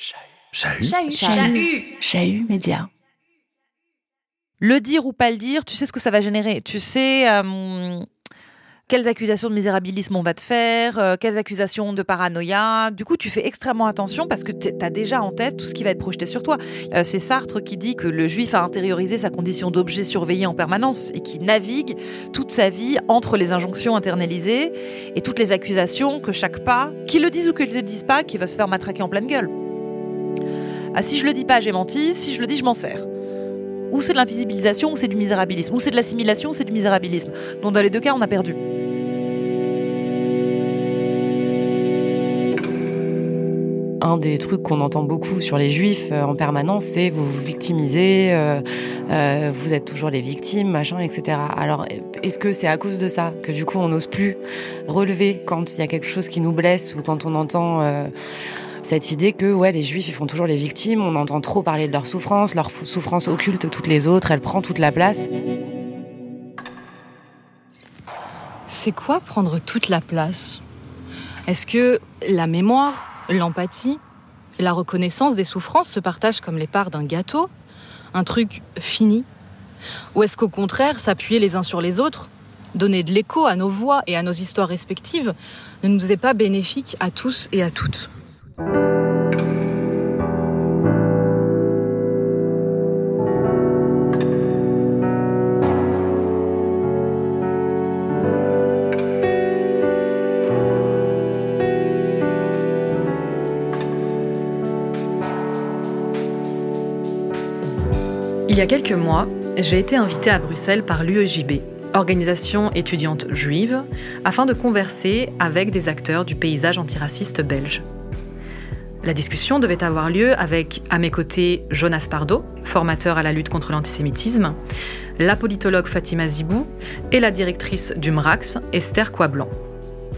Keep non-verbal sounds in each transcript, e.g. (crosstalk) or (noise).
Chahut. Chahut. Chahut. Chahut média. Le dire ou pas le dire, tu sais ce que ça va générer. Tu sais euh, quelles accusations de misérabilisme on va te faire, euh, quelles accusations de paranoïa. Du coup, tu fais extrêmement attention parce que tu as déjà en tête tout ce qui va être projeté sur toi. Euh, c'est Sartre qui dit que le juif a intériorisé sa condition d'objet surveillé en permanence et qui navigue toute sa vie entre les injonctions internalisées et toutes les accusations que chaque pas, qu'ils le disent ou qu'ils ne le disent pas, qui va se faire matraquer en pleine gueule. Ah, si je le dis pas, j'ai menti. Si je le dis, je m'en sers. Ou c'est de l'invisibilisation, ou c'est du misérabilisme. Ou c'est de l'assimilation, ou c'est du misérabilisme. Donc dans les deux cas, on a perdu. Un des trucs qu'on entend beaucoup sur les juifs euh, en permanence, c'est vous vous victimisez, euh, euh, vous êtes toujours les victimes, machin, etc. Alors, est-ce que c'est à cause de ça que du coup on n'ose plus relever quand il y a quelque chose qui nous blesse ou quand on entend cette idée que ouais les juifs ils font toujours les victimes, on entend trop parler de leur souffrance, leur souffrance occulte toutes les autres, elle prend toute la place. C'est quoi prendre toute la place? Est-ce que la mémoire, l'empathie, la reconnaissance des souffrances se partagent comme les parts d'un gâteau? Un truc fini? Ou est-ce qu'au contraire, s'appuyer les uns sur les autres, donner de l'écho à nos voix et à nos histoires respectives, ne nous est pas bénéfique à tous et à toutes? Il y a quelques mois, j'ai été invitée à Bruxelles par l'UEJB, organisation étudiante juive, afin de converser avec des acteurs du paysage antiraciste belge. La discussion devait avoir lieu avec, à mes côtés, Jonas Pardo, formateur à la lutte contre l'antisémitisme, la politologue Fatima Zibou et la directrice du MRAX, Esther Coiblanc.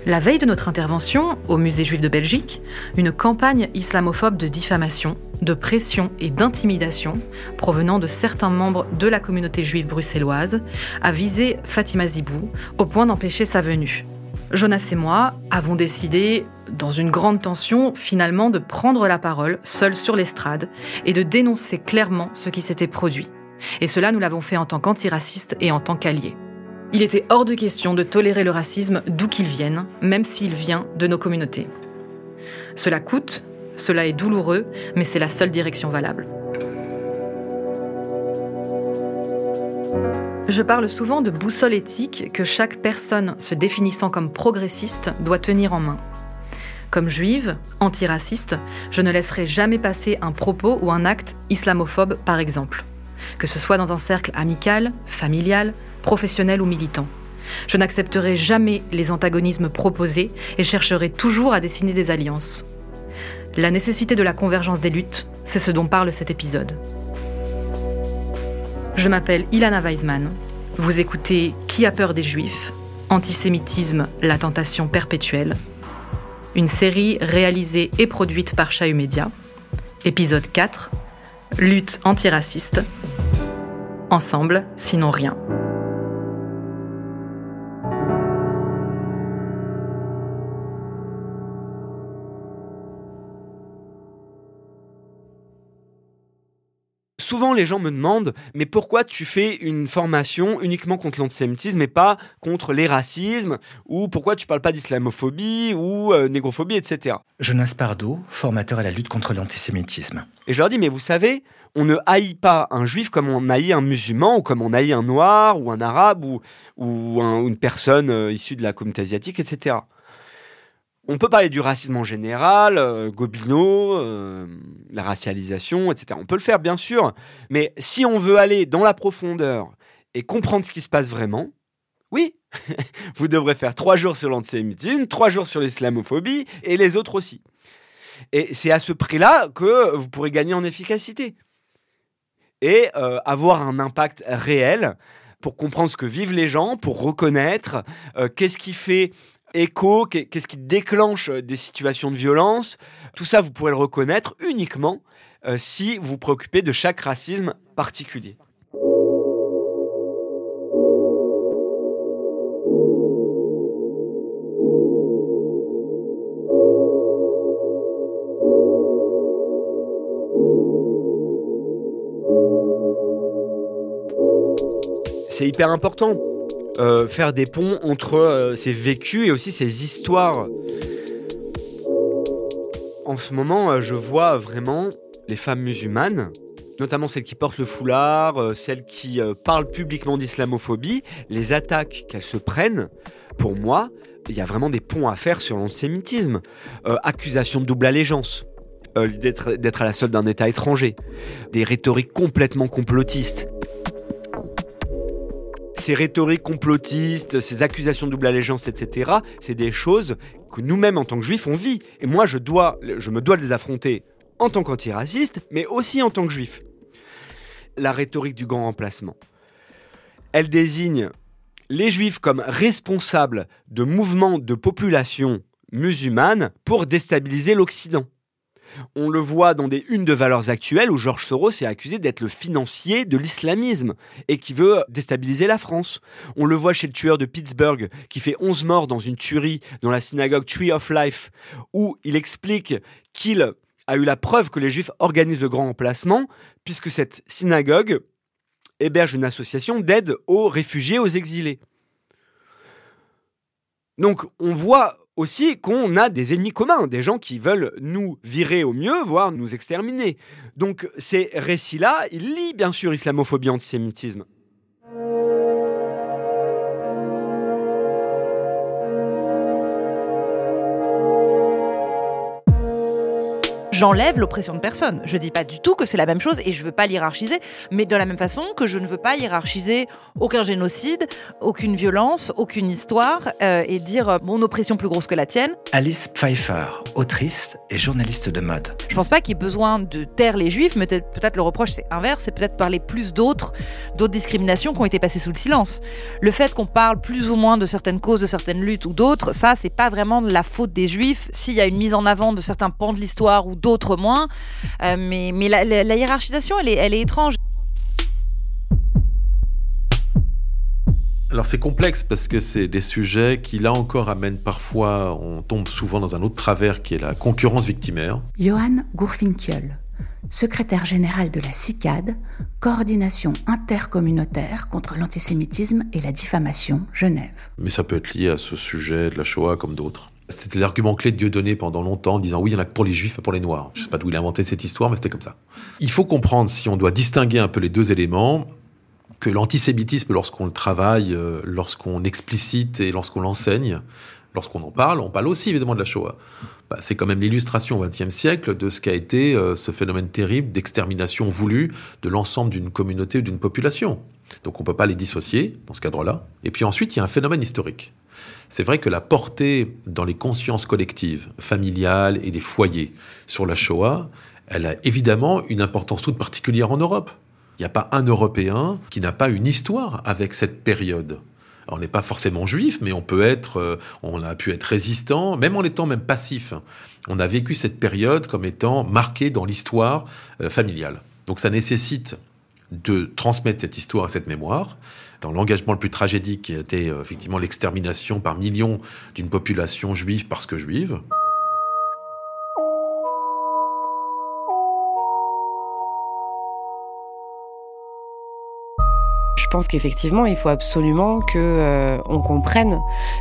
La veille de notre intervention, au Musée juif de Belgique, une campagne islamophobe de diffamation, de pression et d'intimidation provenant de certains membres de la communauté juive bruxelloise a visé Fatima Zibou au point d'empêcher sa venue. Jonas et moi avons décidé, dans une grande tension, finalement de prendre la parole, seuls sur l'estrade, et de dénoncer clairement ce qui s'était produit. Et cela, nous l'avons fait en tant qu'antiracistes et en tant qu'alliés. Il était hors de question de tolérer le racisme d'où qu'il vienne, même s'il vient de nos communautés. Cela coûte, cela est douloureux, mais c'est la seule direction valable. Je parle souvent de boussole éthique que chaque personne se définissant comme progressiste doit tenir en main. Comme juive, antiraciste, je ne laisserai jamais passer un propos ou un acte islamophobe, par exemple. Que ce soit dans un cercle amical, familial, professionnel ou militant. Je n'accepterai jamais les antagonismes proposés et chercherai toujours à dessiner des alliances. La nécessité de la convergence des luttes, c'est ce dont parle cet épisode. Je m'appelle Ilana Weisman. Vous écoutez Qui a peur des Juifs? Antisémitisme, la tentation perpétuelle. Une série réalisée et produite par Chahut Média. Épisode 4 Lutte antiraciste. Ensemble, sinon rien. Souvent, les gens me demandent, mais pourquoi tu fais une formation uniquement contre l'antisémitisme et pas contre les racismes Ou pourquoi tu parles pas d'islamophobie ou euh, négrophobie, etc. Jonas Pardo, formateur à la lutte contre l'antisémitisme. Et je leur dis, mais vous savez, on ne haït pas un juif comme on haït un musulman ou comme on haït un noir ou un arabe ou, ou un- une personne euh, issue de la communauté asiatique, etc. On peut parler du racisme en général, euh, Gobineau, la racialisation, etc. On peut le faire, bien sûr. Mais si on veut aller dans la profondeur et comprendre ce qui se passe vraiment, oui, (laughs) vous devrez faire trois jours sur l'antisémitisme, trois jours sur l'islamophobie et les autres aussi. Et c'est à ce prix-là que vous pourrez gagner en efficacité et euh, avoir un impact réel pour comprendre ce que vivent les gens, pour reconnaître euh, qu'est-ce qui fait écho, qu'est- qu'est-ce qui déclenche euh, des situations de violence. Tout ça, vous pourrez le reconnaître uniquement euh, si vous vous préoccupez de chaque racisme particulier. C'est hyper important. Euh, faire des ponts entre euh, ces vécus et aussi ces histoires. En ce moment, euh, je vois vraiment les femmes musulmanes, notamment celles qui portent le foulard, euh, celles qui parlent publiquement d'islamophobie, les attaques qu'elles se prennent. Pour moi, il y a vraiment des ponts à faire sur l'antisémitisme. Euh, accusation de double allégeance, d'être à la solde d'un État étranger, des rhétoriques complètement complotistes. Ces rhétoriques complotistes, ces accusations de double allégeance, etc., c'est des choses que nous-mêmes, en tant que juifs, on vit. Et moi, je, dois, je me dois de les affronter en tant qu'antiraciste, mais aussi en tant que juif. La rhétorique du grand remplacement. Elle désigne les juifs comme responsables de mouvements de population musulmane pour déstabiliser l'Occident. On le voit dans des unes de valeurs actuelles où Georges Soros est accusé d'être le financier de l'islamisme et qui veut déstabiliser la France. On le voit chez le tueur de Pittsburgh qui fait 11 morts dans une tuerie dans la synagogue Tree of Life où il explique qu'il a eu la preuve que les juifs organisent le grand emplacement puisque cette synagogue héberge une association d'aide aux réfugiés, aux exilés. Donc on voit aussi qu'on a des ennemis communs, des gens qui veulent nous virer au mieux, voire nous exterminer. Donc ces récits-là, ils lient bien sûr islamophobie, antisémitisme. J'enlève l'oppression de personne. Je dis pas du tout que c'est la même chose et je veux pas l'hiérarchiser, mais de la même façon que je ne veux pas hiérarchiser aucun génocide, aucune violence, aucune histoire euh, et dire euh, mon oppression plus grosse que la tienne. Alice Pfeiffer, autrice et journaliste de mode. Je pense pas qu'il y ait besoin de taire les juifs, mais peut-être peut-être le reproche c'est inverse, c'est peut-être parler plus d'autres d'autres discriminations qui ont été passées sous le silence. Le fait qu'on parle plus ou moins de certaines causes, de certaines luttes ou d'autres, ça c'est pas vraiment de la faute des juifs. S'il y a une mise en avant de certains pans de l'histoire ou d'autres moins, euh, mais mais la, la- la hiérarchisation elle est elle est étrange. Alors c'est complexe parce que c'est des sujets qui là encore amènent parfois, on tombe souvent dans un autre travers qui est la concurrence victimaire. Johan Gourfinkiel, secrétaire général de la CICAD, coordination intercommunautaire contre l'antisémitisme et la diffamation, Genève. Mais ça peut être lié à ce sujet de la Shoah comme d'autres. C'était l'argument clé de Dieudonné pendant longtemps, disant oui, il y en a que pour les juifs, pas pour les noirs. Je sais pas d'où il a inventé cette histoire, mais c'était comme ça. Il faut comprendre, si on doit distinguer un peu les deux éléments, que l'antisémitisme, lorsqu'on le travaille, euh, lorsqu'on explicite et lorsqu'on l'enseigne, lorsqu'on en parle, on parle aussi évidemment de la Shoah. Bah, c'est quand même l'illustration au XXe siècle de ce qu'a été euh, ce phénomène terrible d'extermination voulue de l'ensemble d'une communauté ou d'une population. Donc on ne peut pas les dissocier dans ce cadre-là. Et puis ensuite, il y a un phénomène historique. C'est vrai que la portée dans les consciences collectives, familiales et des foyers sur la Shoah, elle a évidemment une importance toute particulière en Europe. Il n'y a pas un Européen qui n'a pas une histoire avec cette période. On n'est pas forcément juif, mais on peut être, euh, on a pu être résistant, même en étant même passif. On a vécu cette période comme étant marquée dans l'histoire euh, familiale. Donc ça nécessite de transmettre cette histoire et cette mémoire dans l'engagement le plus tragédique qui a été euh, effectivement l'extermination par millions d'une population juive parce que juive. Je pense qu'effectivement, il faut absolument que euh, on comprenne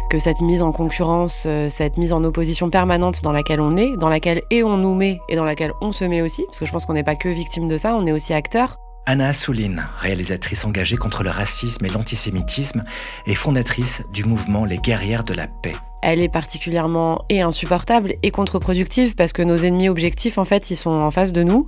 que cette mise en concurrence, euh, cette mise en opposition permanente dans laquelle on est, dans laquelle et on nous met et dans laquelle on se met aussi, parce que je pense qu'on n'est pas que victime de ça, on est aussi acteur. Anna Assouline, réalisatrice engagée contre le racisme et l'antisémitisme et fondatrice du mouvement Les Guerrières de la Paix. Elle est particulièrement et insupportable et contre-productive parce que nos ennemis objectifs, en fait, ils sont en face de nous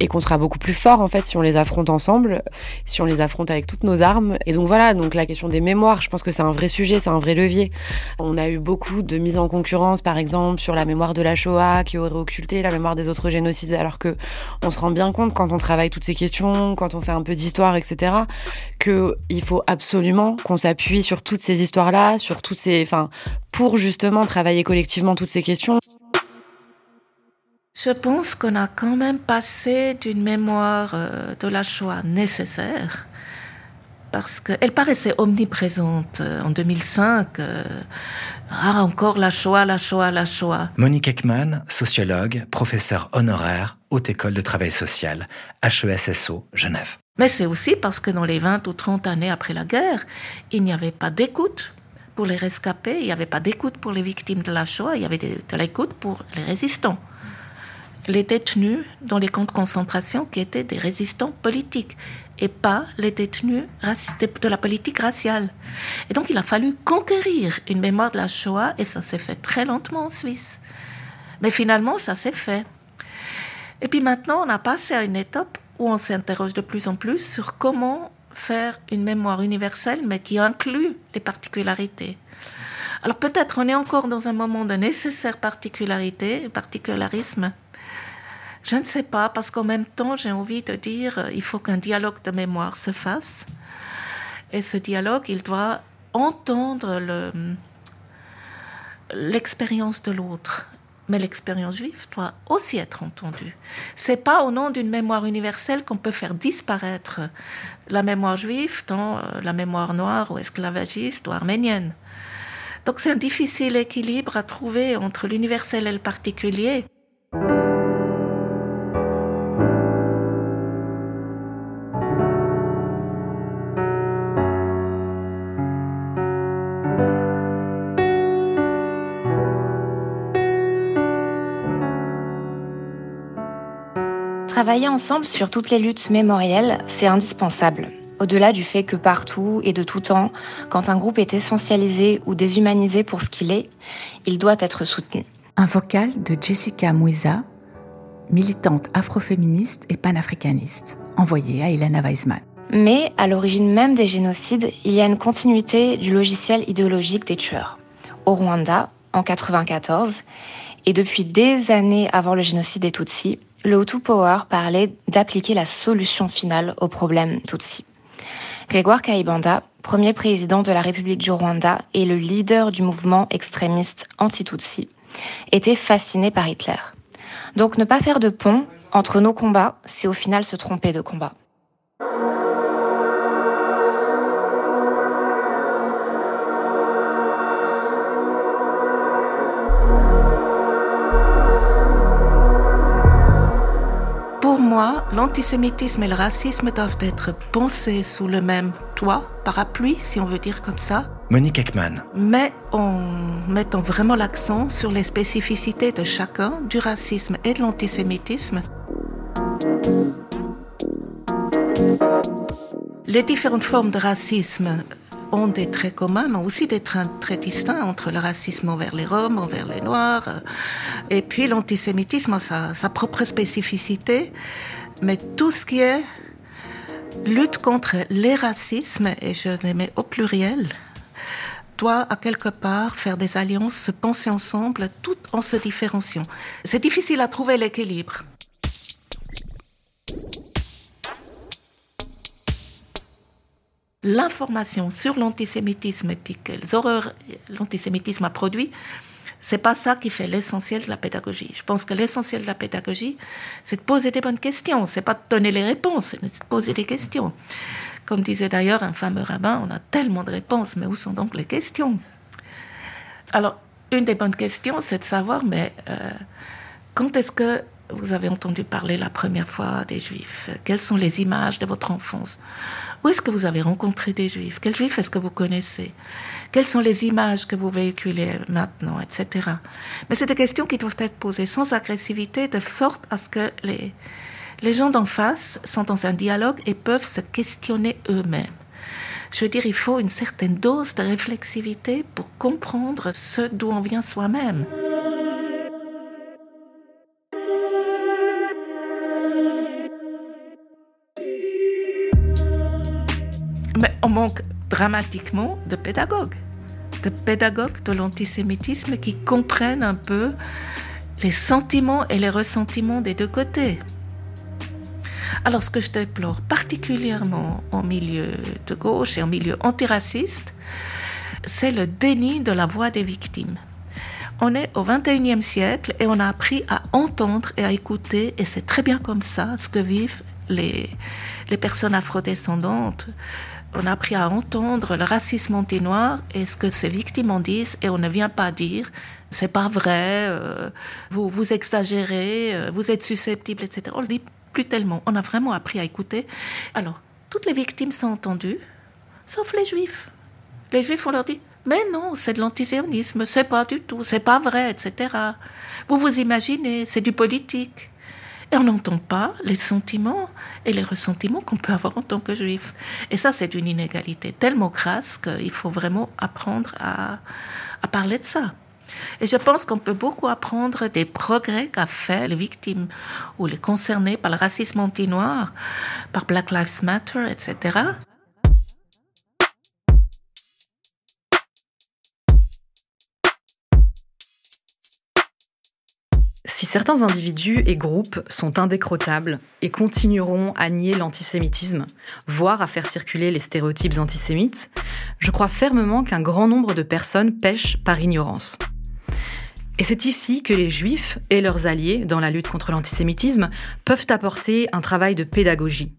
et qu'on sera beaucoup plus fort, en fait, si on les affronte ensemble, si on les affronte avec toutes nos armes. Et donc voilà, donc la question des mémoires, je pense que c'est un vrai sujet, c'est un vrai levier. On a eu beaucoup de mises en concurrence, par exemple, sur la mémoire de la Shoah qui aurait occulté la mémoire des autres génocides, alors que on se rend bien compte quand on travaille toutes ces questions, quand on fait un peu d'histoire, etc., que il faut absolument qu'on s'appuie sur toutes ces histoires-là, sur toutes ces, enfin, pour justement travailler collectivement toutes ces questions. Je pense qu'on a quand même passé d'une mémoire euh, de la Shoah nécessaire parce qu'elle paraissait omniprésente euh, en 2005. euh, ah, encore la Shoah, la Shoah, la Shoah. Monique Ekman, sociologue, professeur honoraire, Haute École de Travail Social, HESSO, Genève. Mais c'est aussi parce que dans les 20 ou 30 années après la guerre, il n'y avait pas d'écoute pour les rescapés, il n'y avait pas d'écoute pour les victimes de la Shoah, il y avait de, l'écoute pour les résistants. Les détenus dans les camps de concentration qui étaient des résistants politiques et pas les détenus de la politique raciale. Et donc il a fallu conquérir une mémoire de la Shoah et ça s'est fait très lentement en Suisse. Mais finalement, ça s'est fait. Et puis maintenant, on a passé à une étape où on s'interroge de plus en plus sur comment faire une mémoire universelle, mais qui inclut les particularités. Alors peut-être on est encore dans un moment de nécessaire particularité, particularisme. Je ne sais pas, parce qu'en même temps, j'ai envie de dire, il faut qu'un dialogue de mémoire se fasse. Et ce dialogue, il doit entendre le- l'expérience de l'autre. Mais l'expérience juive doit aussi être entendue. C'est pas au nom d'une mémoire universelle qu'on peut faire disparaître la mémoire juive dans euh, la mémoire noire ou esclavagiste ou arménienne. Donc c'est un difficile équilibre à trouver entre l'universel et le particulier. Travailler ensemble sur toutes les luttes mémorielles, c'est indispensable. Au-delà du fait que partout et de tout temps, quand un groupe est essentialisé ou déshumanisé pour ce qu'il est, il doit être soutenu. Un vocal de Jessica Mouiza, militante afroféministe et panafricaniste, envoyé à Elena Weizmann. Mais à l'origine même des génocides, il y a une continuité du logiciel idéologique des tueurs. Au Rwanda, en 1994, et depuis des années avant le génocide des Tutsis, le Hutu Power parlait d'appliquer la solution finale au problème Tutsi. Grégoire Kaibanda, premier président de la République du Rwanda et le leader du mouvement extrémiste anti-Tutsi, était fasciné par Hitler. Donc ne pas faire de pont entre nos combats, c'est au final se tromper de combat. Pour moi, l'antisémitisme et le racisme doivent être pensés sous le même toit, parapluie, si on veut dire comme ça, Monique Ekman, mais en mettant vraiment l'accent sur les spécificités de chacun, du racisme et de l'antisémitisme. Les différentes formes de racisme ont des traits communs, mais aussi des traits très distincts entre le racisme envers les Roms, envers les Noirs, euh, et puis l'antisémitisme a sa, sa propre spécificité. Mais tout ce qui est lutte contre les racismes, et je les mets au pluriel, doit à quelque part faire des alliances, se penser ensemble, tout en se différenciant. C'est difficile à trouver l'équilibre. L'information sur l'antisémitisme et puis quelles horreurs l'antisémitisme a produit, c'est pas ça qui fait l'essentiel de la pédagogie. Je pense que l'essentiel de la pédagogie, c'est de poser des bonnes questions. C'est pas de donner les réponses, c'est de poser des questions. Comme disait d'ailleurs un fameux rabbin, on a tellement de réponses, mais où sont donc les questions? Alors, une des bonnes questions, c'est de savoir, mais euh, quand est-ce que vous avez entendu parler la première fois des Juifs? Quelles sont les images de votre enfance? Où est-ce que vous avez rencontré des Juifs? Quels Juifs est-ce que vous connaissez? Quelles sont les images que vous véhiculez maintenant, etc. Mais c'est des questions qui doivent être posées sans agressivité, de sorte à ce que les, les gens d'en face sont dans un dialogue et peuvent se questionner eux-mêmes. Je veux dire, il faut une certaine dose de réflexivité pour comprendre ce d'où on vient soi-même. Mais on manque dramatiquement de pédagogues, de pédagogues de l'antisémitisme qui comprennent un peu les sentiments et les ressentiments des deux côtés. Alors ce que je déplore particulièrement en milieu de gauche et en milieu antiraciste, c'est le déni de la voix des victimes. On est au 21e siècle et on a appris à entendre et à écouter, et c'est très bien comme ça, ce que vivent les, les personnes afrodescendantes on a appris à entendre le racisme anti-noir et ce que ces victimes en disent et on ne vient pas dire c'est pas vrai, euh, vous, vous exagérez, euh, vous êtes susceptible, etc. On le dit plus tellement. On a vraiment appris à écouter. Alors, toutes les victimes sont entendues, sauf les juifs. Les juifs, on leur dit mais non, c'est de l'antisionisme, c'est pas du tout, c'est pas vrai, etc. Vous vous imaginez, c'est du politique. Et on n'entend pas les sentiments et les ressentiments qu'on peut avoir en tant que juif. Et ça, c'est une inégalité tellement crasse qu'il faut vraiment apprendre à, à parler de ça. Et je pense qu'on peut beaucoup apprendre des progrès qu'a fait les victimes ou les concernés par le racisme anti-noir, par Black Lives Matter, etc. certains individus et groupes sont indécrottables et continueront à nier l'antisémitisme, voire à faire circuler les stéréotypes antisémites, je crois fermement qu'un grand nombre de personnes pêchent par ignorance. Et c'est ici que les juifs et leurs alliés dans la lutte contre l'antisémitisme peuvent apporter un travail de pédagogie.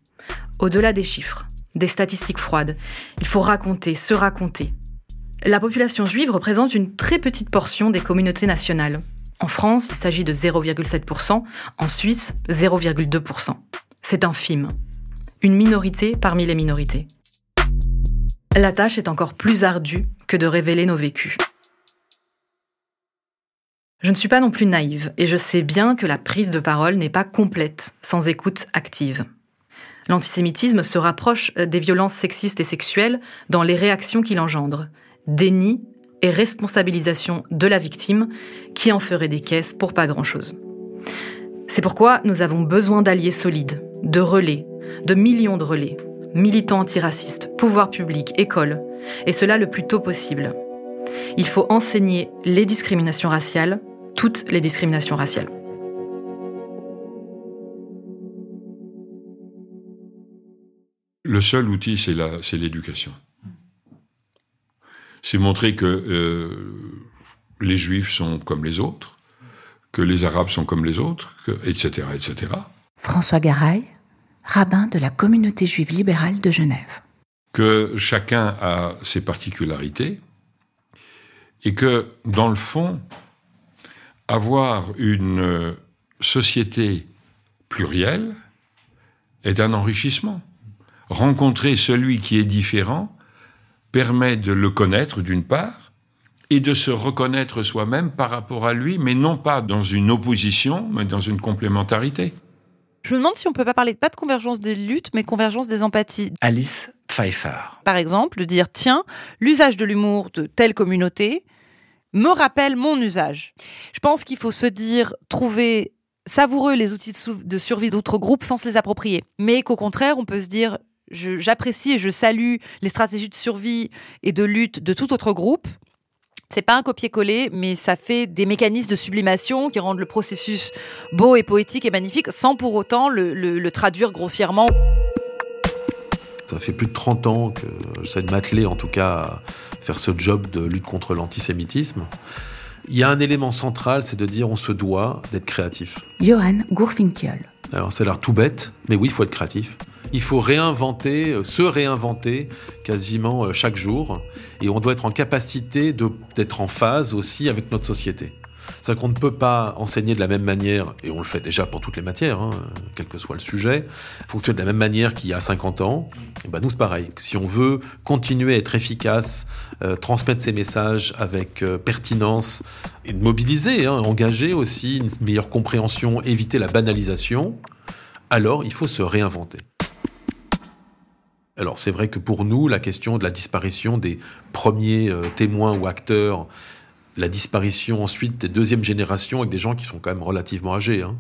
Au-delà des chiffres, des statistiques froides, il faut raconter, se raconter. La population juive représente une très petite portion des communautés nationales. En France, il s'agit de 0,7%, en Suisse, 0,2%. C'est infime. Une minorité parmi les minorités. La tâche est encore plus ardue que de révéler nos vécus. Je ne suis pas non plus naïve et je sais bien que la prise de parole n'est pas complète sans écoute active. L'antisémitisme se rapproche des violences sexistes et sexuelles dans les réactions qu'il engendre. Déni et responsabilisation de la victime qui en ferait des caisses pour pas grand-chose. C'est pourquoi nous avons besoin d'alliés solides, de relais, de millions de relais, militants antiracistes, pouvoirs publics, écoles, et cela le plus tôt possible. Il faut enseigner les discriminations raciales, toutes les discriminations raciales. Le seul outil, c'est l'éducation. C'est montrer que euh, les Juifs sont comme les autres, que les Arabes sont comme les autres, etc., etc. François Garay, rabbin de la communauté juive libérale de Genève. Que chacun a ses particularités et que, dans le fond, avoir une euh, société plurielle est un enrichissement. Rencontrer celui qui est différent permet de le connaître d'une part et de se reconnaître soi-même par rapport à lui, mais non pas dans une opposition, mais dans une complémentarité. Je me demande si on peut pas parler pas de convergence des luttes, mais convergence des empathies. Alice Pfeiffer. Par exemple, de dire tiens, l'usage de l'humour de telle communauté me rappelle mon usage. Je pense qu'il faut se dire trouver savoureux les outils de, survie d'autres groupes sans se les approprier, mais qu'au contraire, on peut se dire j'apprécie et je salue les stratégies de survie et de lutte de tout autre groupe. C'est pas un copier-coller, mais ça fait des mécanismes de sublimation qui rendent le processus beau et poétique et magnifique sans pour autant le, traduire grossièrement. Ça fait plus de 30 ans que j'essaie de m'atteler, en tout cas, à faire ce job de lutte contre l'antisémitisme. Il y a un élément central, c'est de dire on se doit d'être créatif. Johan Gourfinkiel. Alors, ça a l'air tout bête, mais oui, il faut être créatif. Il faut réinventer, euh, se réinventer quasiment euh, chaque jour. Et on doit être en capacité d'être en phase aussi avec notre société. C'est-à-dire qu'on ne peut pas enseigner de la même manière, et on le fait déjà pour toutes les matières, hein, quel que soit le sujet, fonctionner de la même manière qu'il y a 50 ans. Et ben nous, c'est pareil. Si on veut continuer à être efficace, euh, transmettre ces messages avec pertinence, et de mobiliser, hein, engager aussi une meilleure compréhension, éviter la banalisation, alors il faut se réinventer. Alors c'est vrai que pour nous, la question de la disparition des premiers euh, témoins ou acteurs, la disparition ensuite des deuxièmes générations avec des gens qui sont quand même relativement âgés, hein,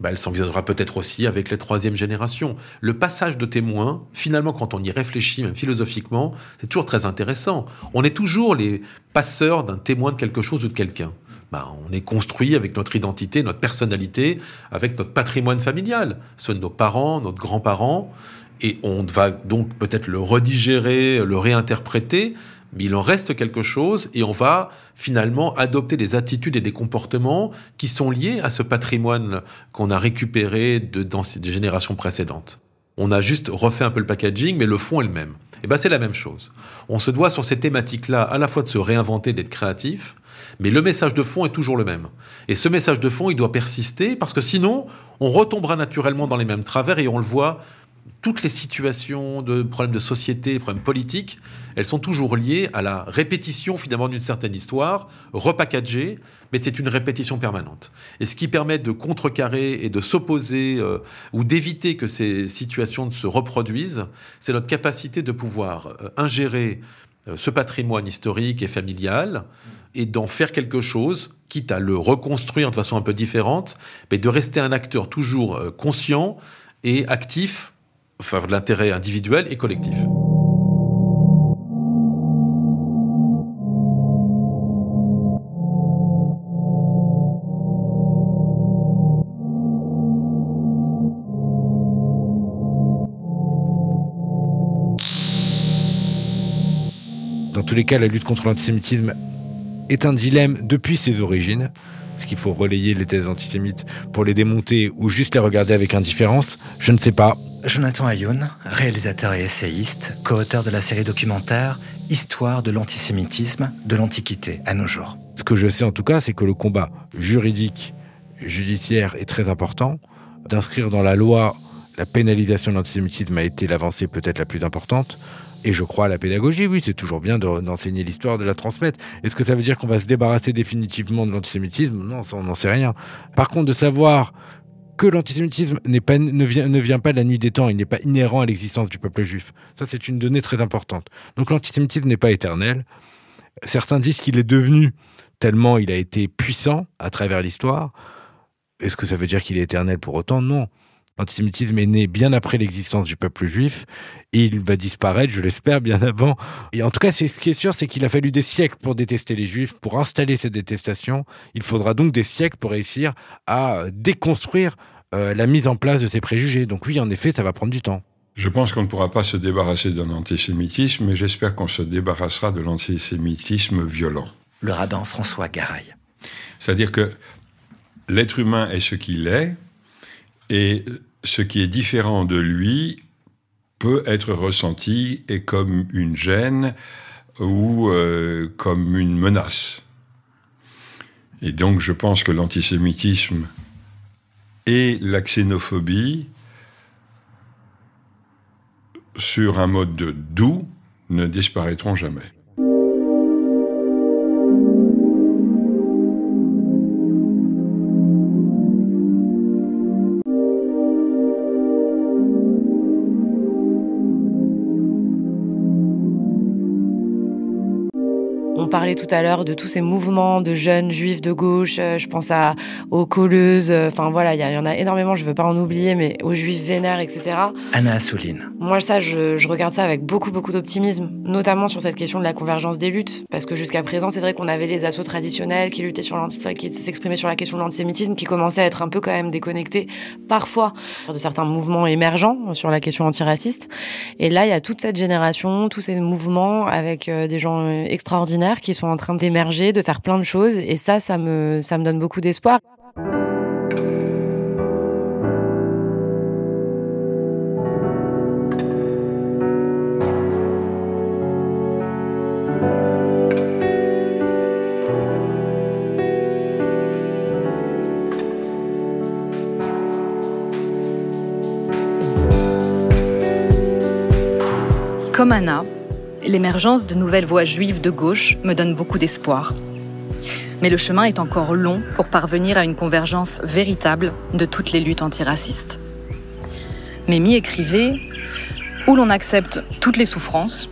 bah, elle s'envisagera peut-être aussi avec les troisièmes générations. Le passage de témoins, finalement, quand on y réfléchit, même philosophiquement, c'est toujours très intéressant. On est toujours les passeurs d'un témoin de quelque chose ou de quelqu'un. Bah, on est construit avec notre identité, notre personnalité, avec notre patrimoine familial, ceux de nos parents, nos grands-parents et on va donc peut-être le redigérer, le réinterpréter, mais il en reste quelque chose et on va finalement adopter des attitudes et des comportements qui sont liés à ce patrimoine qu'on a récupéré de, dans des générations précédentes. On a juste refait un peu le packaging, mais le fond est le même. Et ben c'est la même chose. On se doit sur ces thématiques-là à la fois de se réinventer, d'être créatif, mais le message de fond est toujours le même. Et ce message de fond, il doit persister parce que sinon, on retombera naturellement dans les mêmes travers et on le voit toutes les situations de problèmes de société, problèmes politiques, elles sont toujours liées à la répétition finalement d'une certaine histoire, repackagée, mais c'est une répétition permanente. Et ce qui permet de contrecarrer et de s'opposer euh, ou d'éviter que ces situations ne se reproduisent, c'est notre capacité de pouvoir euh, ingérer euh, ce patrimoine historique et familial et d'en faire quelque chose, quitte à le reconstruire de façon un peu différente, mais de rester un acteur toujours conscient et actif faveur de l'intérêt individuel et collectif. Dans tous les cas, la lutte contre l'antisémitisme est un dilemme depuis ses origines. Est-ce qu'il faut relayer les thèses antisémites pour les démonter ou juste les regarder avec indifférence? Je ne sais pas. Jonathan Ayoun, réalisateur et essayiste, co-auteur de la série documentaire Histoire de l'antisémitisme de l'Antiquité à nos jours. Ce que je sais en tout cas, c'est que le combat juridique, judiciaire est très important. D'inscrire dans la loi la pénalisation de l'antisémitisme a été l'avancée peut-être la plus importante. Et je crois à la pédagogie, oui, c'est toujours bien d'enseigner l'histoire, de la transmettre. Est-ce que ça veut dire qu'on va se débarrasser définitivement de l'antisémitisme? Non, on n'en sait rien. Par contre, de savoir que l'antisémitisme ne, vient, ne vient pas de la nuit des temps, il n'est pas inhérent à l'existence du peuple juif. Ça, c'est une donnée très importante. Donc l'antisémitisme n'est pas éternel. Certains disent qu'il est devenu tellement il a été puissant à travers l'histoire. Est-ce que ça veut dire qu'il est éternel pour autant? Non. L'antisémitisme est né bien après l'existence du peuple juif et il va disparaître, je l'espère, bien avant. Et en tout cas, ce qui est sûr, c'est qu'il a fallu des siècles pour détester les juifs, pour installer cette détestation. Il faudra donc des siècles pour réussir à déconstruire euh, la mise en place de ces préjugés. Donc oui, en effet, ça va prendre du temps. Je pense qu'on ne pourra pas se débarrasser d'un antisémitisme, mais j'espère qu'on se débarrassera de l'antisémitisme violent. Le rabbin François Garay. C'est-à-dire que l'être humain est ce qu'il est, et ce qui est différent de lui peut être ressenti comme une gêne ou euh, comme une menace. Et donc je pense que l'antisémitisme et la xénophobie, sur un mode de doux, ne disparaîtront jamais. Parlait tout à l'heure de tous ces mouvements de jeunes juifs de gauche. Euh, je pense à aux colleuses. Euh, enfin voilà, il y, en a énormément. Je veux pas en oublier, mais aux juifs vénères, etc. Anna Assouline. Moi, ça, je, je regarde ça avec beaucoup, beaucoup d'optimisme, notamment sur cette question de la convergence des luttes, parce que jusqu'à présent, c'est vrai qu'on avait les assauts traditionnels qui luttaient sur qui s'exprimaient sur la question de l'antisémitisme, qui commençaient à être un peu quand même déconnectés, parfois, de certains mouvements émergents sur la question antiraciste. Et là, il y a toute cette génération, tous ces mouvements avec euh, des gens extraordinaires qui sont en train d'émerger, de faire plein de choses. Et ça, ça me, ça me donne beaucoup d'espoir. Comme Anna, l'émergence de nouvelles voix juives de gauche me donne beaucoup d'espoir. Mais le chemin est encore long pour parvenir à une convergence véritable de toutes les luttes antiracistes. Mimi écrivait Où l'on accepte toutes les souffrances,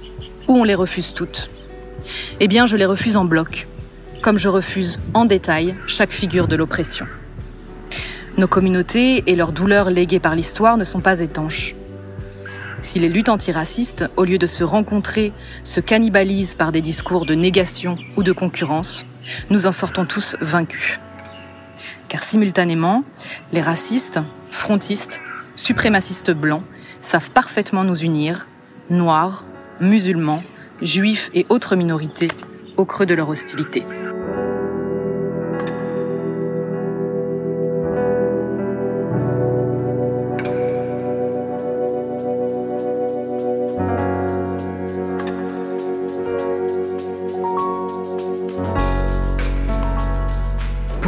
ou on les refuse toutes. Eh bien, je les refuse en bloc, comme je refuse en détail chaque figure de l'oppression. Nos communautés et leurs douleurs léguées par l'histoire ne sont pas étanches. Si les luttes antiracistes, au lieu de se rencontrer, se cannibalisent par des discours de négation ou de concurrence, nous en sortons tous vaincus. Car simultanément, les racistes, frontistes, suprémacistes blancs savent parfaitement nous unir, noirs, musulmans, juifs et autres minorités, au creux de leur hostilité.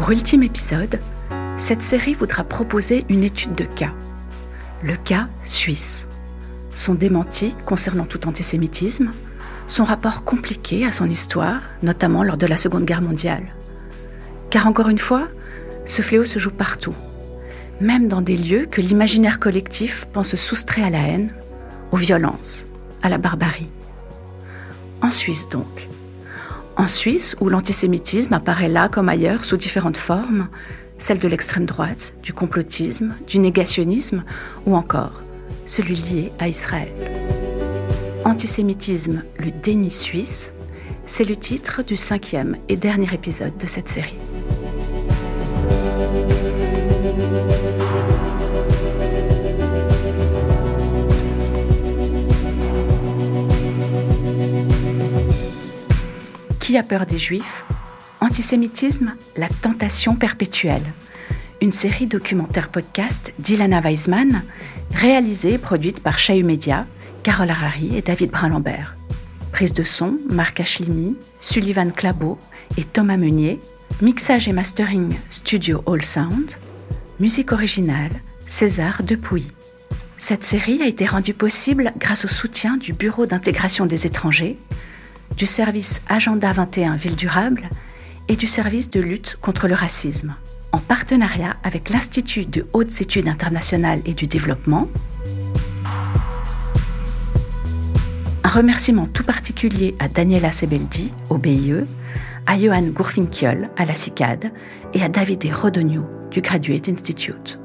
Pour Ultime épisode, cette série voudra proposer une étude de cas. Le cas suisse. Son démenti concernant tout antisémitisme, son rapport compliqué à son histoire, notamment lors de la Seconde Guerre mondiale. Car encore une fois, ce fléau se joue partout, même dans des lieux que l'imaginaire collectif pense soustraits à la haine, aux violences, à la barbarie. En Suisse donc. En Suisse, où l'antisémitisme apparaît là comme ailleurs sous différentes formes, celle de l'extrême droite, du complotisme, du négationnisme ou encore celui lié à Israël. Antisémitisme, le déni suisse, c'est le titre du cinquième et dernier épisode de cette série. A peur des juifs Antisémitisme, la tentation perpétuelle. Une série documentaire podcast d'Ilana Weisman, réalisée et produite par Chahu Media, Carole Harari et David Brun-Lambert. Prise de son, Marc Ashlimi, Sullivan Clabot et Thomas Meunier. Mixage et mastering, Studio All Sound. Musique originale, César Depuy. Cette série a été rendue possible grâce au soutien du Bureau d'intégration des étrangers, du service Agenda 21 Ville Durable et du service de lutte contre le racisme, en partenariat avec l'Institut de hautes études internationales et du développement. Un remerciement tout particulier à Daniela Sebeldi, au BIE, à Johan Gourfinkiol, à la CICAD, et à David Rodogno, du Graduate Institute.